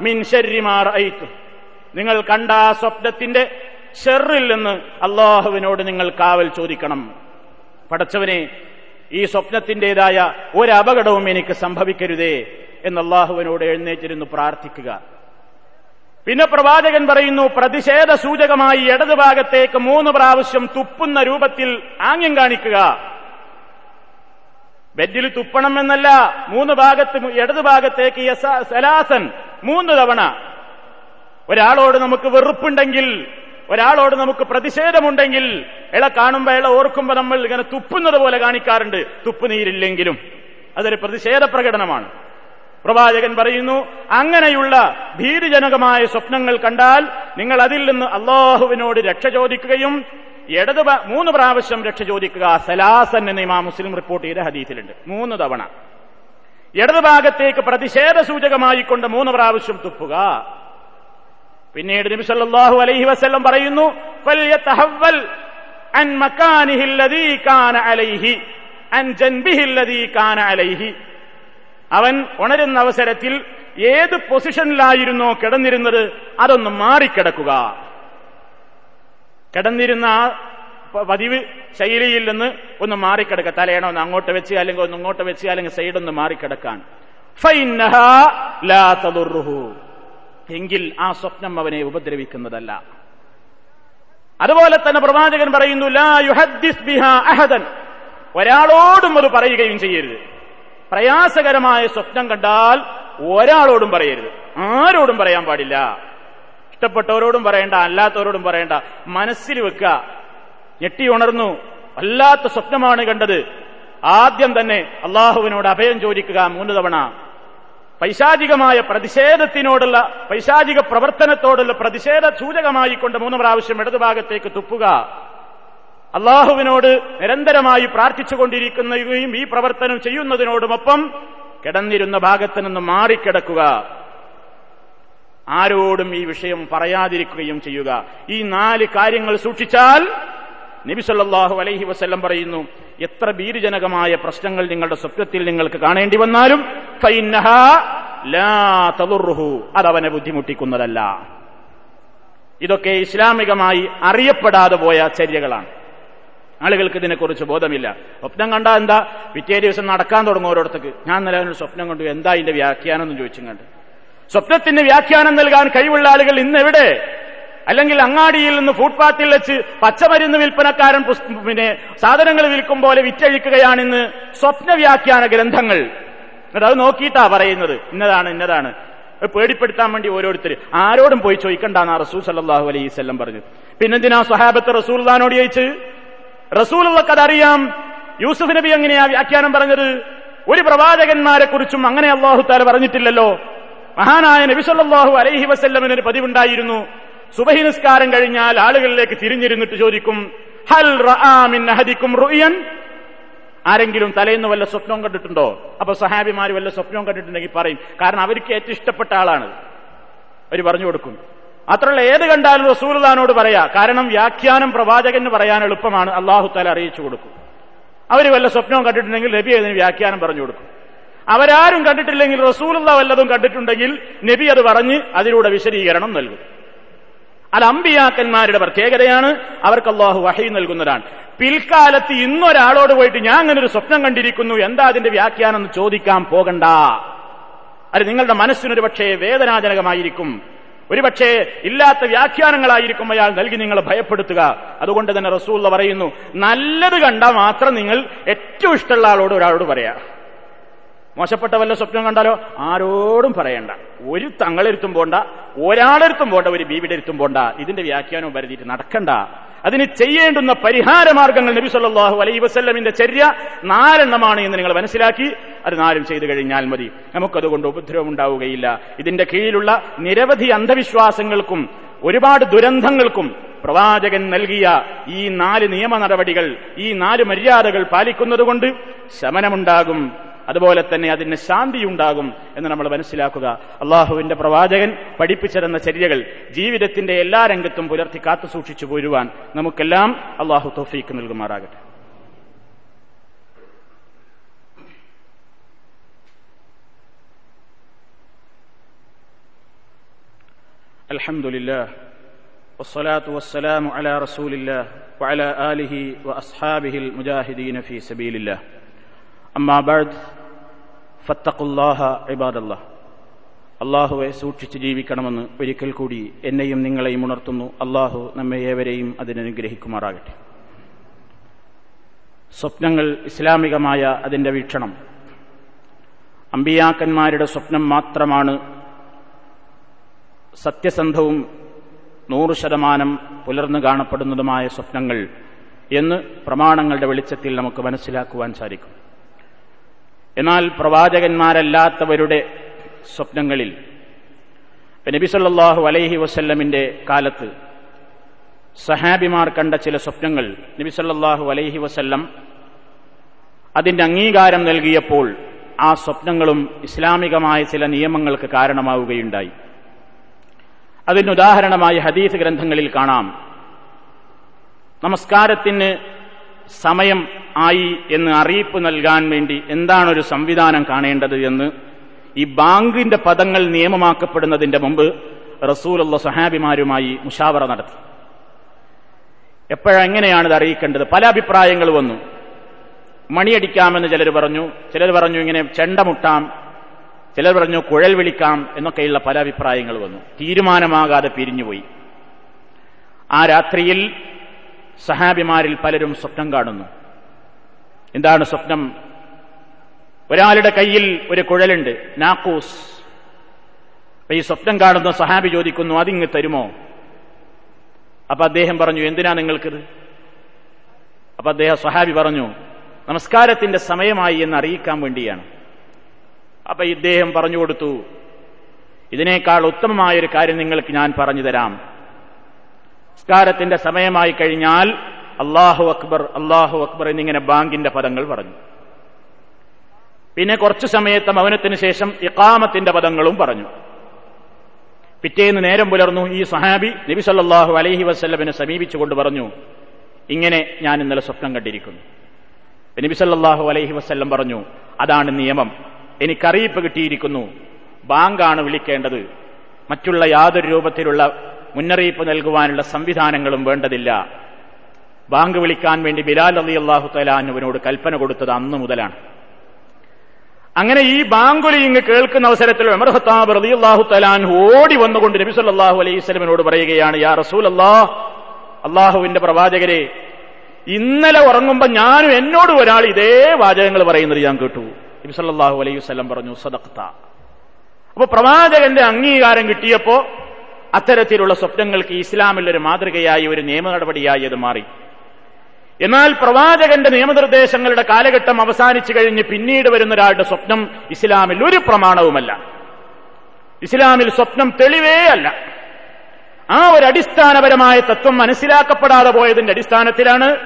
മിൻ നിങ്ങൾ കണ്ട ആ സ്വപ്നത്തിന്റെ ഷെറിൽ നിന്ന് അള്ളാഹുവിനോട് നിങ്ങൾ കാവൽ ചോദിക്കണം. പടച്ചവനെ ഈ സ്വപ്നത്തിന്റേതായ ഒരു അപകടവും എനിക്ക് സംഭവിക്കരുതേ എന്ന് അള്ളാഹുവിനോട് എഴുന്നേറ്റിരുന്നു പ്രാർത്ഥിക്കുക. പിന്നെ പ്രവാചകൻ പറയുന്നു പ്രതിഷേധ സൂചകമായി ഇടതുഭാഗത്തേക്ക് മൂന്ന് പ്രാവശ്യം തുപ്പുന്ന രൂപത്തിൽ ആംഗ്യം കാണിക്കുക. ബെഡിൽ തുപ്പണം എന്നല്ല മൂന്ന് ഭാഗത്ത് ഇടതു ഭാഗത്തേക്ക് സലാസൻ മൂന്ന് തവണ. ഒരാളോട് നമുക്ക് വെറുപ്പുണ്ടെങ്കിൽ ഒരാളോട് നമുക്ക് പ്രതിഷേധമുണ്ടെങ്കിൽ ഇള കാണുമ്പോ ഇള ഓർക്കുമ്പോ നമ്മൾ ഇങ്ങനെ തുപ്പുന്നത് പോലെ കാണിക്കാറുണ്ട്. തുപ്പുനീരില്ലെങ്കിലും. അതൊരു പ്രതിഷേധ പ്രകടനമാണ്. പ്രവാചകൻ പറയുന്നു അങ്ങനെയുള്ള ഭീതിജനകമായ സ്വപ്നങ്ങൾ കണ്ടാൽ നിങ്ങൾ അതിൽ നിന്ന് അള്ളാഹുവിനോട് രക്ഷ ചോദിക്കുകയും ഇടത് മൂന്ന് പ്രാവശ്യം രക്ഷ ചോദിക്കുക. സലാസൻ എന്ന ഇമാ മുസ്ലിം റിപ്പോർട്ട് ചെയ്ത ഹദീസിലുണ്ട്. മൂന്ന് തവണ. ഇടതുഭാഗത്തേക്ക് പ്രതിഷേധ സൂചകമായി കൊണ്ട് മൂന്ന് പ്രാവശ്യം തുപ്പുക. പിന്നീട് സല്ലല്ലാഹു അലൈഹി വസല്ലം പറയുന്നു അൻ മക്കാനിഹില്ലതീ കാന അലൈഹി അൻ ജൻബിഹി അല്ലദീ കാന അലൈഹി. അവൻ ഉണരുന്ന അവസരത്തിൽ ഏത് പൊസിഷനിലായിരുന്നോ കിടന്നിരുന്നത് അതൊന്ന് മാറിക്കിടക്കുക. കിടന്നിരുന്ന ആ പതിവ് ശൈലിയിൽ നിന്ന് ഒന്ന് മാറിക്കിടക്കുക. തലയണ ഒന്ന് അങ്ങോട്ട് വെച്ച് അല്ലെങ്കിൽ ഒന്ന് ഇങ്ങോട്ട് വെച്ച് അല്ലെങ്കിൽ സൈഡ് ഒന്ന് മാറിക്കിടക്കാൻ. എങ്കിൽ ആ സ്വപ്നം അവനെ ഉപദ്രവിക്കുന്നതല്ല. അതുപോലെ തന്നെ പ്രവാചകൻ പറയുന്നു ലാ യുഹദ്ദിസ് ബിഹാ അഹദൻ. ഒരാളോടും അത് പറയുകയും ചെയ്യരുത്. പ്രയാസകരമായ സ്വപ്നം കണ്ടാൽ ഒരാളോടും പറയരുത്. ആരോടും പറയാൻ പാടില്ല. ഇഷ്ടപ്പെട്ടവരോടും പറയണ്ട അല്ലാത്തവരോടും പറയണ്ട. മനസ്സിൽ വെക്കുക. ഞെട്ടി ഉണർന്നു. വല്ലാത്ത സ്വപ്നമാണ് കണ്ടത്. ആദ്യം തന്നെ അള്ളാഹുവിനോട് അഭയം ചോദിക്കുക മൂന്ന് തവണ. പൈശാചികമായ പ്രതിഷേധത്തിനോടുള്ള പൈശാചിക പ്രവർത്തനത്തോടുള്ള പ്രതിഷേധ സൂചകമായിക്കൊണ്ട് മൂന്ന് പ്രാവശ്യം ഇടതുഭാഗത്തേക്ക് തുപ്പുക. അള്ളാഹുവിനോട് നിരന്തരമായി പ്രാർത്ഥിച്ചുകൊണ്ടിരിക്കുന്നതും ഈ പ്രവർത്തനം ചെയ്യുന്നതിനോടുമൊപ്പം കിടന്നിരുന്ന ഭാഗത്ത് നിന്ന് മാറിക്കിടക്കുക. ആരോടും ഈ വിഷയം പറയാതിരിക്കുകയും ചെയ്യുക. ഈ നാല് കാര്യങ്ങൾ സൂക്ഷിച്ചാൽ നബി സല്ലല്ലാഹു അലൈഹി വസല്ലം പറയുന്നു എത്ര ഭീരുജനകമായ പ്രശ്നങ്ങൾ നിങ്ങളുടെ സ്വപ്നത്തിൽ നിങ്ങൾക്ക് കാണേണ്ടി വന്നാലും അതവനെ ബുദ്ധിമുട്ടിക്കുന്നതല്ല. ഇതൊക്കെ ഇസ്ലാമികമായി അറിയപ്പെടാതെ പോയ ചര്യകളാണ്. ആളുകൾക്ക് ഇതിനെക്കുറിച്ച് ബോധമില്ല. സ്വപ്നം കണ്ടാൽ എന്താ? പിറ്റേ ദിവസം നടക്കാൻ തുടങ്ങും ഓരോരുത്തർക്ക്. ഞാൻ നില ഒരു സ്വപ്നം കണ്ടു. എന്താ ഇതിന്റെ വ്യാഖ്യാനം എന്ന് ചോദിച്ചും കണ്ട് സ്വപ്നത്തിന് വ്യാഖ്യാനം നൽകാൻ കഴിവുള്ള ആളുകൾ ഇന്ന് എവിടെ? അല്ലെങ്കിൽ അങ്ങാടിയിൽ നിന്ന് ഫുട്പാത്തിൽ വെച്ച് പച്ചമരുന്ന് വിൽപ്പനക്കാരൻ പിന്നെ സാധനങ്ങൾ വിൽക്കും പോലെ വിറ്റഴിക്കുകയാണ് ഇന്ന് സ്വപ്ന വ്യാഖ്യാന ഗ്രന്ഥങ്ങൾ. എന്നിട്ട് അത് നോക്കിയിട്ടാ പറയുന്നത്. ഇന്നതാണ് ഇന്നതാണ്. പേടിപ്പെടുത്താൻ വേണ്ടി ഓരോരുത്തർ ആരോടും പോയി ചോദിക്കണ്ടെന്നാ റസൂൽ സല്ലാഹു അലൈസ് വസല്ലം പറഞ്ഞു പിന്നെന്തിനാ സ്വഹാബത്ത് റസൂൽദാനോട് ചോദിച്ച് റസൂലുള്ളക്ക് അതറിയാം. യൂസുഫ് നബി എങ്ങനെയാ വ്യാഖ്യാനം പറഞ്ഞത്? ഒരു പ്രവാചകന്മാരെ കുറിച്ചും അങ്ങനെ അള്ളാഹു താല പറഞ്ഞിട്ടില്ലല്ലോ. മഹാനായ നബി സല്ലല്ലാഹു അലൈഹി ഒരു പതിവുണ്ടായിരുന്നു. സുബഹി നിസ്കാരം കഴിഞ്ഞാൽ ആളുകളിലേക്ക് തിരിഞ്ഞിരുന്നിട്ട് ചോദിക്കും ഹൽ റുയൻ ആരെങ്കിലും തലേന്ന് വല്ല സ്വപ്നം കണ്ടിട്ടുണ്ടോ? അപ്പൊ സഹാബിമാര് വല്ല സ്വപ്നവും കണ്ടിട്ടുണ്ടെങ്കിൽ പറയും കാരണം അവർക്ക് ഏറ്റവും ഇഷ്ടപ്പെട്ട ആളാണ്. അവർ പറഞ്ഞു കൊടുക്കും. മാത്രമല്ല ഏത് കണ്ടാലും റസൂൽദാനോട് പറയാ. കാരണം വ്യാഖ്യാനം പ്രവാചകന് പറയാൻ എളുപ്പമാണ്. അള്ളാഹു താല അറിയിച്ചു കൊടുക്കും. അവർ വല്ല സ്വപ്നവും കണ്ടിട്ടുണ്ടെങ്കിൽ നബി അതിന് വ്യാഖ്യാനം പറഞ്ഞു കൊടുക്കും. അവരാരും കണ്ടിട്ടില്ലെങ്കിൽ റസൂലുള്ള വല്ലതും കണ്ടിട്ടുണ്ടെങ്കിൽ നബി അത് പറഞ്ഞ് അതിലൂടെ വിശദീകരണം നൽകും. അത് അമ്പിയാക്കന്മാരുടെ പ്രത്യേകതയാണ് അവർക്ക് അള്ളാഹു വഹി നൽകുന്നതാണ്. പിൽക്കാലത്ത് ഇന്നൊരാളോട് പോയിട്ട് ഞാൻ അങ്ങനെ ഒരു സ്വപ്നം കണ്ടിരിക്കുന്നു എന്താ അതിന്റെ വ്യാഖ്യാനം എന്ന് ചോദിക്കാൻ പോകണ്ട. അത് നിങ്ങളുടെ മനസ്സിനൊരു പക്ഷേ വേദനാജനകമായിരിക്കും. ഒരുപക്ഷേ ഇല്ലാത്ത വ്യാഖ്യാനങ്ങളായിരിക്കും അയാൾ നൽകി നിങ്ങളെ ഭയപ്പെടുത്തുക. അതുകൊണ്ട് തന്നെ റസൂള്ള പറയുന്നു നല്ലത് കണ്ടാൽ മാത്രം നിങ്ങൾ ഏറ്റവും ഇഷ്ടമുള്ള ആളോട് ഒരാളോട് പറയാ. മോശപ്പെട്ട വല്ല സ്വപ്നം കണ്ടാലോ? ആരോടും പറയണ്ട. ഒരു തങ്ങളെരുത്തും പോണ്ട ഒരാളെടുത്തും പോണ്ട ഒരു ബീവിയുടെ എടുത്തും പോണ്ട. ഇതിന്റെ വ്യാഖ്യാനവും വരുത്തിയിട്ട് നടക്കണ്ട. അതിന് ചെയ്യേണ്ടുന്ന പരിഹാര മാർഗങ്ങൾ നബി സല്ലാഹു അലൈ വസല്ലമിന്റെ ചര്യ നാലെണ്ണമാണ് എന്ന് നിങ്ങൾ മനസ്സിലാക്കി അത് നാലും ചെയ്തു കഴിഞ്ഞാൽ മതി. നമുക്കതുകൊണ്ട് ഉപദ്രവം ഉണ്ടാവുകയില്ല ഇതിന്റെ കീഴിലുള്ള നിരവധി അന്ധവിശ്വാസങ്ങൾക്കും ഒരുപാട് ദുരന്തങ്ങൾക്കും പ്രവാചകൻ നൽകിയ ഈ നാല് നിയമ നടപടികൾ ഈ നാല് മര്യാദകൾ പാലിക്കുന്നതുകൊണ്ട് ശമനമുണ്ടാകും. അതുപോലെ തന്നെ അതിന് ശാന്തിയുണ്ടാകും എന്ന് നമ്മൾ മനസ്സിലാക്കുക അള്ളാഹുവിന്റെ പ്രവാചകൻ പഠിപ്പിച്ചിരുന്ന ചര്യകൾ ജീവിതത്തിന്റെ എല്ലാ രംഗത്തും പുലർത്തി കാത്തു സൂക്ഷിച്ചു പോരുവാൻ നമുക്കെല്ലാം അള്ളാഹു തോഫീക്ക് നൽകുമാറാകട്ടെ الحمد لله والصلاة والسلام على رسول الله وعلى آله وأصحابه المجاهدين في سبيل الله أما بعد ഫത്തഖുല്ലാഹ ഇബാദല്ല അള്ളാഹുവെ സൂക്ഷിച്ച് ജീവിക്കണമെന്ന് ഒരിക്കൽ കൂടി എന്നെയും നിങ്ങളെയും ഉണർത്തുന്നു. അള്ളാഹു നമ്മെ ഏവരെയും അതിനനുഗ്രഹിക്കുമാറാകട്ടെ സ്വപ്നങ്ങൾ ഇസ്ലാമികമായ അതിന്റെ വീക്ഷണം. അമ്പിയാക്കന്മാരുടെ സ്വപ്നം മാത്രമാണ് സത്യസന്ധവും നൂറ് ശതമാനം പുലർന്നു കാണപ്പെടുന്നതുമായ സ്വപ്നങ്ങൾ എന്ന് പ്രമാണങ്ങളുടെ വെളിച്ചത്തിൽ നമുക്ക് മനസ്സിലാക്കുവാൻ സാധിക്കും. എന്നാൽ പ്രവാചകന്മാരല്ലാത്തവരുടെ സ്വപ്നങ്ങളിൽ നബി നബിസല്ലാഹു അലൈഹി വസല്ലമിന്റെ കാലത്ത് സഹാബിമാർ കണ്ട ചില സ്വപ്നങ്ങൾ നബി നബിസല്ലാഹു അലൈഹി വസല്ലം അതിന്റെ അംഗീകാരം നൽകിയപ്പോൾ ആ സ്വപ്നങ്ങളും ഇസ്ലാമികമായ ചില നിയമങ്ങൾക്ക് കാരണമാവുകയുണ്ടായി. അതിന് ഉദാഹരണമായി ഹദീസ് ഗ്രന്ഥങ്ങളിൽ കാണാം. നമസ്കാരത്തിന് സമയം ആയി എന്ന് അറിയിപ്പ് നൽകാൻ വേണ്ടി എന്താണ് ഒരു സംവിധാനം കാണേണ്ടത് എന്ന് ഈ ബാങ്കിന്റെ പദങ്ങൾ നിയമമാക്കപ്പെടുന്നതിന്റെ മുമ്പ് റസൂലുള്ള സഹാബിമാരുമായി മുഷാവറ നടത്തി. എപ്പോഴെങ്ങനെയാണ് ഇത് അറിയിക്കേണ്ടത്? പല അഭിപ്രായങ്ങൾ വന്നു. മണിയടിക്കാമെന്ന് ചിലർ പറഞ്ഞു. ചിലർ പറഞ്ഞു ഇങ്ങനെ ചെണ്ടമുട്ടാം. ചിലർ പറഞ്ഞു കുഴൽ വിളിക്കാം എന്നൊക്കെയുള്ള പല അഭിപ്രായങ്ങൾ വന്നു. തീരുമാനമാകാതെ പിരിഞ്ഞുപോയി. ആ രാത്രിയിൽ സഹാബിമാരിൽ പലരും സ്വപ്നം കാണുന്നു. എന്താണ് സ്വപ്നം? ഒരാളുടെ കയ്യിൽ ഒരു കുഴലുണ്ട് നാക്കൂസ്. ഈ സ്വപ്നം കാണുന്ന സഹാബി ചോദിക്കുന്നു അതിങ്ങ് തരുമോ? അപ്പൊ അദ്ദേഹം പറഞ്ഞു എന്തിനാ നിങ്ങൾക്കിത്? അപ്പൊ അദ്ദേഹം സഹാബി പറഞ്ഞു നമസ്കാരത്തിന്റെ സമയമായി എന്ന് അറിയിക്കാൻ വേണ്ടിയാണ്. അപ്പൊ ഇദ്ദേഹം പറഞ്ഞു കൊടുത്തു ഇതിനേക്കാൾ ഉത്തമമായ ഒരു കാര്യം നിങ്ങൾക്ക് ഞാൻ പറഞ്ഞു തരാം. നമസ്കാരത്തിന്റെ സമയമായി കഴിഞ്ഞാൽ അള്ളാഹു അക്ബർ അള്ളാഹു അക്ബർ എന്നിങ്ങനെ ബാങ്കിന്റെ പദങ്ങൾ പറഞ്ഞു. പിന്നെ കുറച്ചു സമയത്തെ മൗനത്തിന് ശേഷം ഇക്കാമത്തിന്റെ പദങ്ങളും പറഞ്ഞു. പിറ്റേന്ന് നേരം പുലർന്നു ഈ സഹാബി നബി സല്ലാഹു അലൈഹി വസ്ല്ലമിനെ സമീപിച്ചുകൊണ്ട് പറഞ്ഞു ഇങ്ങനെ ഞാൻ ഇന്നലെ സ്വപ്നം കണ്ടിരിക്കുന്നു. നബി സല്ലാഹു അലൈഹി വസ്ല്ലം പറഞ്ഞു അതാണ് നിയമം. എനിക്കറിയിപ്പ് കിട്ടിയിരിക്കുന്നു. ബാങ്കാണ് വിളിക്കേണ്ടത്. മറ്റുള്ള യാതൊരു രൂപത്തിലുള്ള മുന്നറിയിപ്പ് നൽകുവാനുള്ള സംവിധാനങ്ങളും വേണ്ടതില്ല. ബാങ്ക് വിളിക്കാൻ വേണ്ടി ബിലാൽ അലി അള്ളാഹു തലാനുവിനോട് കൽപ്പന കൊടുത്തത് അന്ന് മുതലാണ്. അങ്ങനെ ഈ ബാങ്കുലി ഇങ്ങ് കേൾക്കുന്ന അവസരത്തിൽ ഉമർ ഹത്താബ് റലി അള്ളാഹു തലാൻ ഓടി വന്നുകൊണ്ട് നബി സല്ലാഹു അലൈഹി സ്വലമിനോട് പറയുകയാണ് യാ റസൂൽ അള്ളാഹ് അള്ളാഹുവിന്റെ പ്രവാചകരെ ഇന്നലെ ഉറങ്ങുമ്പോ ഞാനും എന്നോട് ഒരാൾ ഇതേ വാചകങ്ങൾ പറയുന്നത് ഞാൻ കേട്ടു. നബി സല്ലാഹു അലൈഹി സ്വലം പറഞ്ഞു സദക്ത അപ്പൊ പ്രവാചകന്റെ അംഗീകാരം കിട്ടിയപ്പോ അത്തരത്തിലുള്ള സ്വപ്നങ്ങൾക്ക് ഇസ്ലാമിൽ ഒരു മാതൃകയായി ഒരു നിയമ നടപടിയായി അത് മാറി. എന്നാൽ പ്രവാചകന്റെ നിയമനിർദ്ദേശങ്ങളുടെ കാലഘട്ടം അവസാനിച്ചു കഴിഞ്ഞ് പിന്നീട് വരുന്ന ഒരാളുടെ സ്വപ്നം ഇസ്ലാമിൽ ഒരു പ്രമാണവുമല്ല. ഇസ്ലാമിൽ സ്വപ്നം തെളിവേ അല്ല. ആ ഒരു അടിസ്ഥാനപരമായ തത്വം മനസ്സിലാക്കപ്പെടാതെ പോയതിന്റെ അടിസ്ഥാനത്തിലാണ്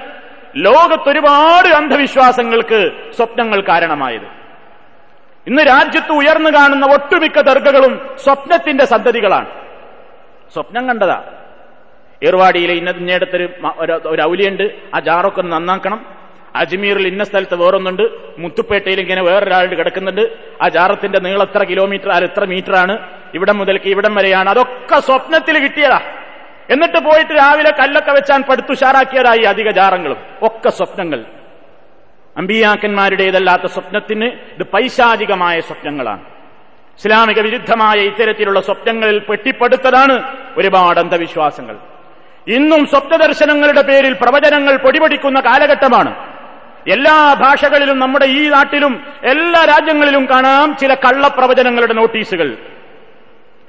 ലോകത്തൊരുപാട് അന്ധവിശ്വാസങ്ങൾക്ക് സ്വപ്നങ്ങൾ കാരണമായത്. ഇന്ന് രാജ്യത്ത് ഉയർന്നു കാണുന്ന ഒട്ടുമിക്ക ദർഗകളും സ്വപ്നത്തിന്റെ സന്തതികളാണ്. സ്വപ്നം കണ്ടതാ. ഏർവാടിയിലെ ഇന്ന ഇന്നയിടത്തൊരു ഒരു- ഔലിയുണ്ട്. ആ ജാറൊക്കെ ഒന്ന് നന്നാക്കണം. അജ്മീറിൽ ഇന്ന സ്ഥലത്ത് വേറൊന്നുണ്ട്. മുത്തുപ്പേട്ടയിൽ ഇങ്ങനെ വേറൊരാൾ കിടക്കുന്നുണ്ട്. ആ ജാറത്തിന്റെ നീളം എത്ര കിലോമീറ്റർ അത് എത്ര മീറ്റർ ആണ് ഇവിടം മുതൽക്ക് ഇവിടം വരെയാണ്. അതൊക്കെ സ്വപ്നത്തിൽ കിട്ടിയതാ. എന്നിട്ട് പോയിട്ട് രാവിലെ കല്ലൊക്കെ വെച്ചാൻ പടുത്തുഷാറാക്കിയതായി അധിക ജാറങ്ങളും. ഒക്കെ സ്വപ്നങ്ങൾ. അമ്പിയാക്കന്മാരുടേതല്ലാത്ത സ്വപ്നത്തിന് ഇത് പൈശാചികമായ സ്വപ്നങ്ങളാണ്. ഇസ്ലാമിക വിരുദ്ധമായ ഇത്തരത്തിലുള്ള സ്വപ്നങ്ങളിൽ പെട്ടിപ്പെടുത്തതാണ് ഒരുപാട് അന്ധവിശ്വാസങ്ങൾ. ഇന്നും സ്വപ്നദർശനങ്ങളുടെ പേരിൽ പ്രവചനങ്ങൾ പൊടിപൊടിക്കുന്ന കാലഘട്ടമാണ്. എല്ലാ ഭാഷകളിലും നമ്മുടെ ഈ നാട്ടിലും എല്ലാ രാജ്യങ്ങളിലും കാണാം ചില കള്ളപ്രവചനങ്ങളുടെ നോട്ടീസുകൾ.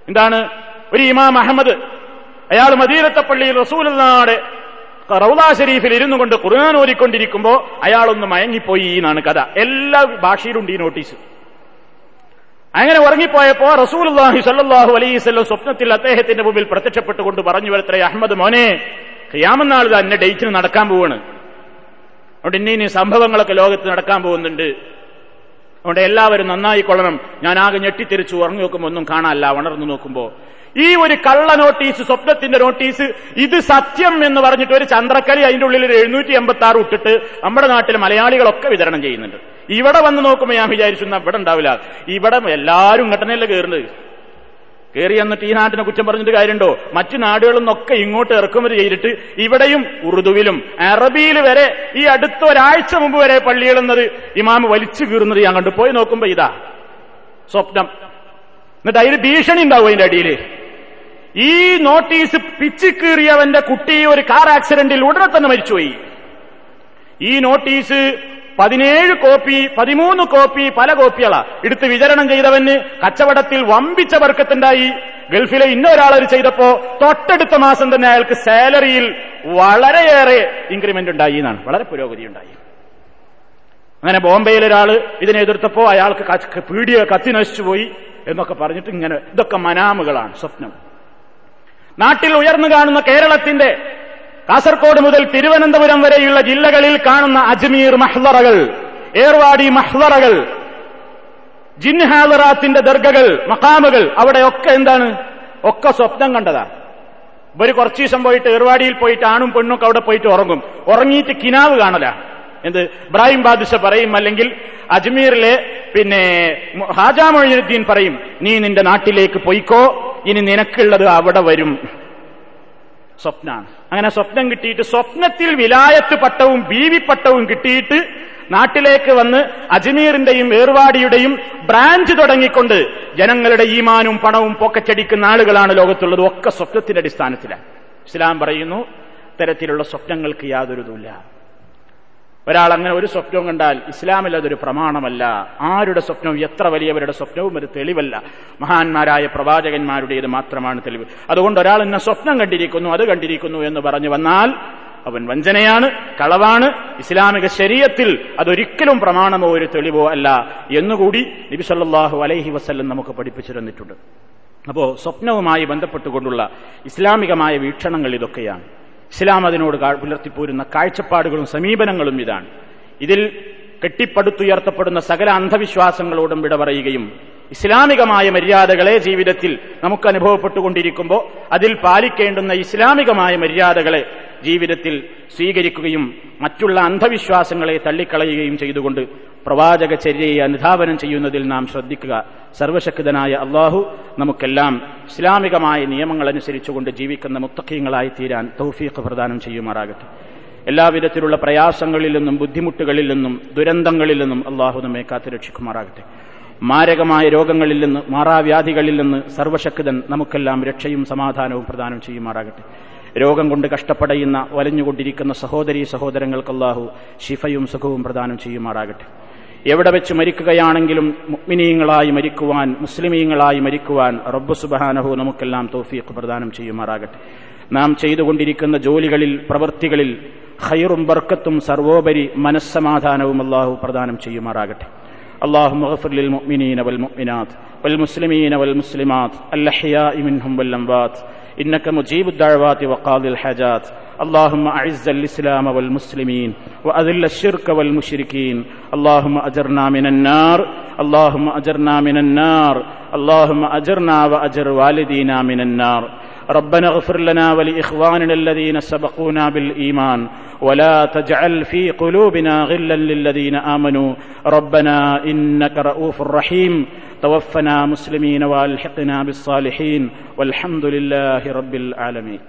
എന്താണ്? ഒരു ഇമാം അഹമ്മദ് അയാൾ മദീരത്തപ്പള്ളിയിൽ പള്ളിയിൽ റസൂലുള്ളാടെ റൗദാ ഷെരീഫിൽ ഇരുന്നു കൊണ്ട് ഖുർആൻ ഓരിക്കൊണ്ടിരിക്കുമ്പോൾ അയാളൊന്ന് മയങ്ങിപ്പോയി എന്നാണ് കഥ. എല്ലാ ഭാഷയിലുണ്ട് ഈ നോട്ടീസ്. അങ്ങനെ ഉറങ്ങിപ്പോയപ്പോ റസൂലുള്ളാഹി സല്ലാഹു അലൈഹി വസല്ലം സ്വപ്നത്തിൽ അദ്ദേഹത്തിന്റെ മുമ്പിൽ പ്രത്യക്ഷപ്പെട്ടുകൊണ്ട് പറഞ്ഞു വരത്രേ അഹമ്മദ് മോനെ ഖിയാമനാൾ തന്നെ ഡേറ്റിന് നടക്കാൻ പോവാണ്. അതുകൊണ്ട് ഇനി ഇനി സംഭവങ്ങളൊക്കെ ലോകത്ത് നടക്കാൻ പോകുന്നുണ്ട്. അതുകൊണ്ട് എല്ലാവരും നന്നായി കൊള്ളണം ഞാൻ ആകെ ഞെട്ടിത്തിരിച്ചു ഉറങ്ങി നോക്കുമ്പോൾ ഒന്നും കാണാനല്ല. ഉണർന്നു നോക്കുമ്പോ ഈ ഒരു കള്ള നോട്ടീസ് സ്വപ്നത്തിന്റെ നോട്ടീസ് ഇത് സത്യം എന്ന് പറഞ്ഞിട്ട് ഒരു ചന്ദ്രക്കലി അതിന്റെ ഉള്ളിൽ ഒരു എഴുന്നൂറ്റി എൺപത്തി ആറ് ഇട്ടിട്ട് നമ്മുടെ നാട്ടിൽ മലയാളികളൊക്കെ വിതരണം ചെയ്യുന്നുണ്ട്. ഇവിടെ വന്ന് നോക്കുമ്പോൾ ഞാൻ വിചാരിച്ചു ഇവിടെ ഉണ്ടാവില്ല. ഇവിടെ എല്ലാവരും ഇങ്ങോട്ടനെയല്ലേ കയറുന്നത് കയറി എന്നിട്ട് ഈ നാട്ടിനെ കുറ്റം പറഞ്ഞിട്ട് കാര്യമുണ്ടോ? മറ്റു നാടുകളിൽ നിന്നൊക്കെ ഇങ്ങോട്ട് ഇറക്കുമതി ചെയ്തിട്ട് ഇവിടെയും ഉറുദുവിലും അറബിയിൽ വരെ ഈ അടുത്ത ഒരാഴ്ച മുമ്പ് വരെ പള്ളികളെന്നത് ഇമാമ് വലിച്ചു കീറുന്നത് ഞാൻ കണ്ടു. പോയി നോക്കുമ്പോ ഇതാ സ്വപ്നം. എന്നിട്ട് അതിൽ ഭീഷണി ഉണ്ടാവും അതിന്റെ അടിയിൽ ഈ നോട്ടീസ് പിച്ചിക്കീറിയവന്റെ കുട്ടി ഒരു കാർ ആക്സിഡന്റിൽ ഉടനെ തന്നെ മരിച്ചുപോയി. ഈ നോട്ടീസ് പതിനേഴ് കോപ്പി പതിമൂന്ന് കോപ്പി പല കോപ്പികളാ. എടുത്ത് വിതരണം ചെയ്തവന് കച്ചവടത്തിൽ വമ്പിച്ച വർക്കത്തുണ്ടായി. ഗൾഫിലെ ഇന്നൊരാളത് ചെയ്തപ്പോ തൊട്ടടുത്ത മാസം തന്നെ അയാൾക്ക് സാലറിയിൽ വളരെയേറെ ഇൻക്രിമെന്റ് ഉണ്ടായി എന്നാണ്. വളരെ പുരോഗതി ഉണ്ടായി. അങ്ങനെ ബോംബെയിൽ ഒരാൾ ഇതിനെ എതിർത്തപ്പോ അയാൾക്ക് പീഡിയ കത്തി നശിച്ചുപോയി എന്നൊക്കെ പറഞ്ഞിട്ട് ഇങ്ങനെ ഇതൊക്കെ മനാമുകളാണ് സ്വപ്നം. നാട്ടിൽ ഉയർന്നു കാണുന്ന കേരളത്തിന്റെ കാസർകോട് മുതൽ തിരുവനന്തപുരം വരെയുള്ള ജില്ലകളിൽ കാണുന്ന അജ്മീർ മഹ്ലറകൾ ഏർവാടി മഹ്ലറകൾ ജിൻഹാലറാത്തിന്റെ ദർഗകൾ മക്കാമുകൾ അവിടെയൊക്കെ എന്താണ്? ഒക്കെ സ്വപ്നം കണ്ടതാ. ഇവർ കുറച്ച് ദിവസം പോയിട്ട് ഏർവാടിയിൽ പോയിട്ട് ആണും പെണ്ണും അവിടെ പോയിട്ട് ഉറങ്ങും. ഉറങ്ങിയിട്ട് കിനാവ് കാണല. എന്ത്? ഇബ്രാഹിം ബാദുഷ പറയും അല്ലെങ്കിൽ അജ്മീറിലെ പിന്നെ ഹാജാ മൊയ്നുദ്ദീൻ പറയും നീ നിന്റെ നാട്ടിലേക്ക് പൊയ്ക്കോ ഇനി നിനക്കുള്ളത് അവിടെ വരും. സ്വപ്നാണ്. അങ്ങനെ സ്വപ്നം കിട്ടിയിട്ട് സ്വപ്നത്തിൽ വിലായത്ത് പട്ടവും ബീവി പട്ടവും കിട്ടിയിട്ട് നാട്ടിലേക്ക് വന്ന് അജ്മീറിന്റെയും ഏർവാടിയുടെയും ബ്രാഞ്ച് തുടങ്ങിക്കൊണ്ട് ജനങ്ങളുടെ ഈമാനും പണവും പൊക്കച്ചടിക്കുന്ന ആളുകളാണ് ലോകത്തുള്ളത്. ഒക്കെ സ്വപ്നത്തിന്റെ അടിസ്ഥാനത്തിലാണ്. ഇസ്ലാം പറയുന്നു തരത്തിലുള്ള സ്വപ്നങ്ങൾക്ക് യാതൊരുതുമില്ല ഒരാൾ അങ്ങനെ ഒരു സ്വപ്നവും കണ്ടാൽ ഇസ്ലാമിൽ അതൊരു പ്രമാണമല്ല. ആരുടെ സ്വപ്നവും എത്ര വലിയവരുടെ സ്വപ്നവും ഒരു തെളിവല്ല. മഹാന്മാരായ പ്രവാചകന്മാരുടേത് മാത്രമാണ് തെളിവ്. അതുകൊണ്ട് ഒരാൾ ഇന്ന സ്വപ്നം കണ്ടിരിക്കുന്നു അത് കണ്ടിരിക്കുന്നു എന്ന് പറഞ്ഞു വന്നാൽ അവൻ വഞ്ചനയാണ് കളവാണ്. ഇസ്ലാമിക ശരീരത്തിൽ അതൊരിക്കലും പ്രമാണമോ ഒരു തെളിവോ അല്ല എന്നുകൂടി നബി സല്ലല്ലാഹു അലൈഹി വസ്ല്ലം നമുക്ക് പഠിപ്പിച്ചു തന്നിട്ടുണ്ട്. അപ്പോ സ്വപ്നവുമായി ബന്ധപ്പെട്ടുകൊണ്ടുള്ള ഇസ്ലാമികമായ വീക്ഷണങ്ങൾ ഇതൊക്കെയാണ്. ഇസ്ലാം അതിനോട് പുലർത്തിപ്പോരുന്ന കാഴ്ചപ്പാടുകളും സമീപനങ്ങളും ഇതാണ്. ഇതിൽ കെട്ടിപ്പടുത്തുയർത്തപ്പെടുന്ന സകല അന്ധവിശ്വാസങ്ങളോടും വിട പറയുകയും ഇസ്ലാമികമായ മര്യാദകളെ ജീവിതത്തിൽ നമുക്ക് അനുഭവപ്പെട്ടുകൊണ്ടിരിക്കുമ്പോൾ അതിൽ പാലിക്കേണ്ടുന്ന ഇസ്ലാമികമായ മര്യാദകളെ ജീവിതത്തിൽ സ്വീകരിക്കുകയും മറ്റുള്ള അന്ധവിശ്വാസങ്ങളെ തള്ളിക്കളയുകയും ചെയ്തുകൊണ്ട് പ്രവാചക ചര്യയെ അനുധാവനം ചെയ്യുന്നതിൽ നാം ശ്രദ്ധിക്കുക. സർവശക്തനായ അള്ളാഹു നമുക്കെല്ലാം ഇസ്ലാമികമായ നിയമങ്ങൾ അനുസരിച്ചുകൊണ്ട് ജീവിക്കുന്ന മുത്തഖ്യങ്ങളായി തീരാൻ തൗഫീഖ് പ്രദാനം ചെയ്യുമാറാകട്ടെ. എല്ലാവിധത്തിലുള്ള പ്രയാസങ്ങളിൽ നിന്നും ബുദ്ധിമുട്ടുകളിൽ നിന്നും ദുരന്തങ്ങളിൽ നിന്നും അള്ളാഹു നമ്മെ കാത്തുരക്ഷിക്കുമാറാകട്ടെ. മാരകമായ രോഗങ്ങളിൽ നിന്ന് മാറാവ്യാധികളിൽ നിന്ന് സർവശക്തൻ നമുക്കെല്ലാം രക്ഷയും സമാധാനവും പ്രദാനം ചെയ്യുമാറാകട്ടെ. രോഗം കൊണ്ട് കഷ്ടപ്പെടുന്ന വലഞ്ഞുകൊണ്ടിരിക്കുന്ന സഹോദരി സഹോദരങ്ങൾക്ക് അള്ളാഹു ശിഫയും സുഖവും പ്രദാനം ചെയ്യുമാറാകട്ടെ എവിടെ വെച്ച് മരിക്കുകയാണെങ്കിലും മുഗ്മിനീയങ്ങളായി മരിക്കുവാൻ മുസ്ലിമീങ്ങളായി മരിക്കുവാൻ റബ്ബ് സുബഹാനഹു നമുക്കെല്ലാം തോഫീഖ് പ്രദാനം ചെയ്യുമാറാകട്ടെ നാം ചെയ്തുകൊണ്ടിരിക്കുന്ന ജോലികളിൽ പ്രവൃത്തികളിൽ ഖൈറും ബർക്കത്തും സർവോപരി മനസ്സമാധാനവും അള്ളാഹു പ്രദാനം ചെയ്യുമാറാകട്ടെ اللهم اغفر للمؤمنين والمؤمنات والمسلمين والمسلمات الأحياء منهم والأموات إنك مجيب الدعوات وقاضي الحاجات. اللهم أعز الإسلام والمسلمين وأذل الشرك والمشركين. اللهم أجرنا من النار. اللهم أجرنا من النار. اللهم أجرنا وأجر والدينا من النار. ربنا اغفر لنا ولإخواننا الذين سبقونا بالإيمان. ولا تجعل في قلوبنا غلا للذين آمنوا. ربنا إنك رؤوف رحيم. توفنا مسلمين وألحقنا بالصالحين. والحمد لله رب العالمين.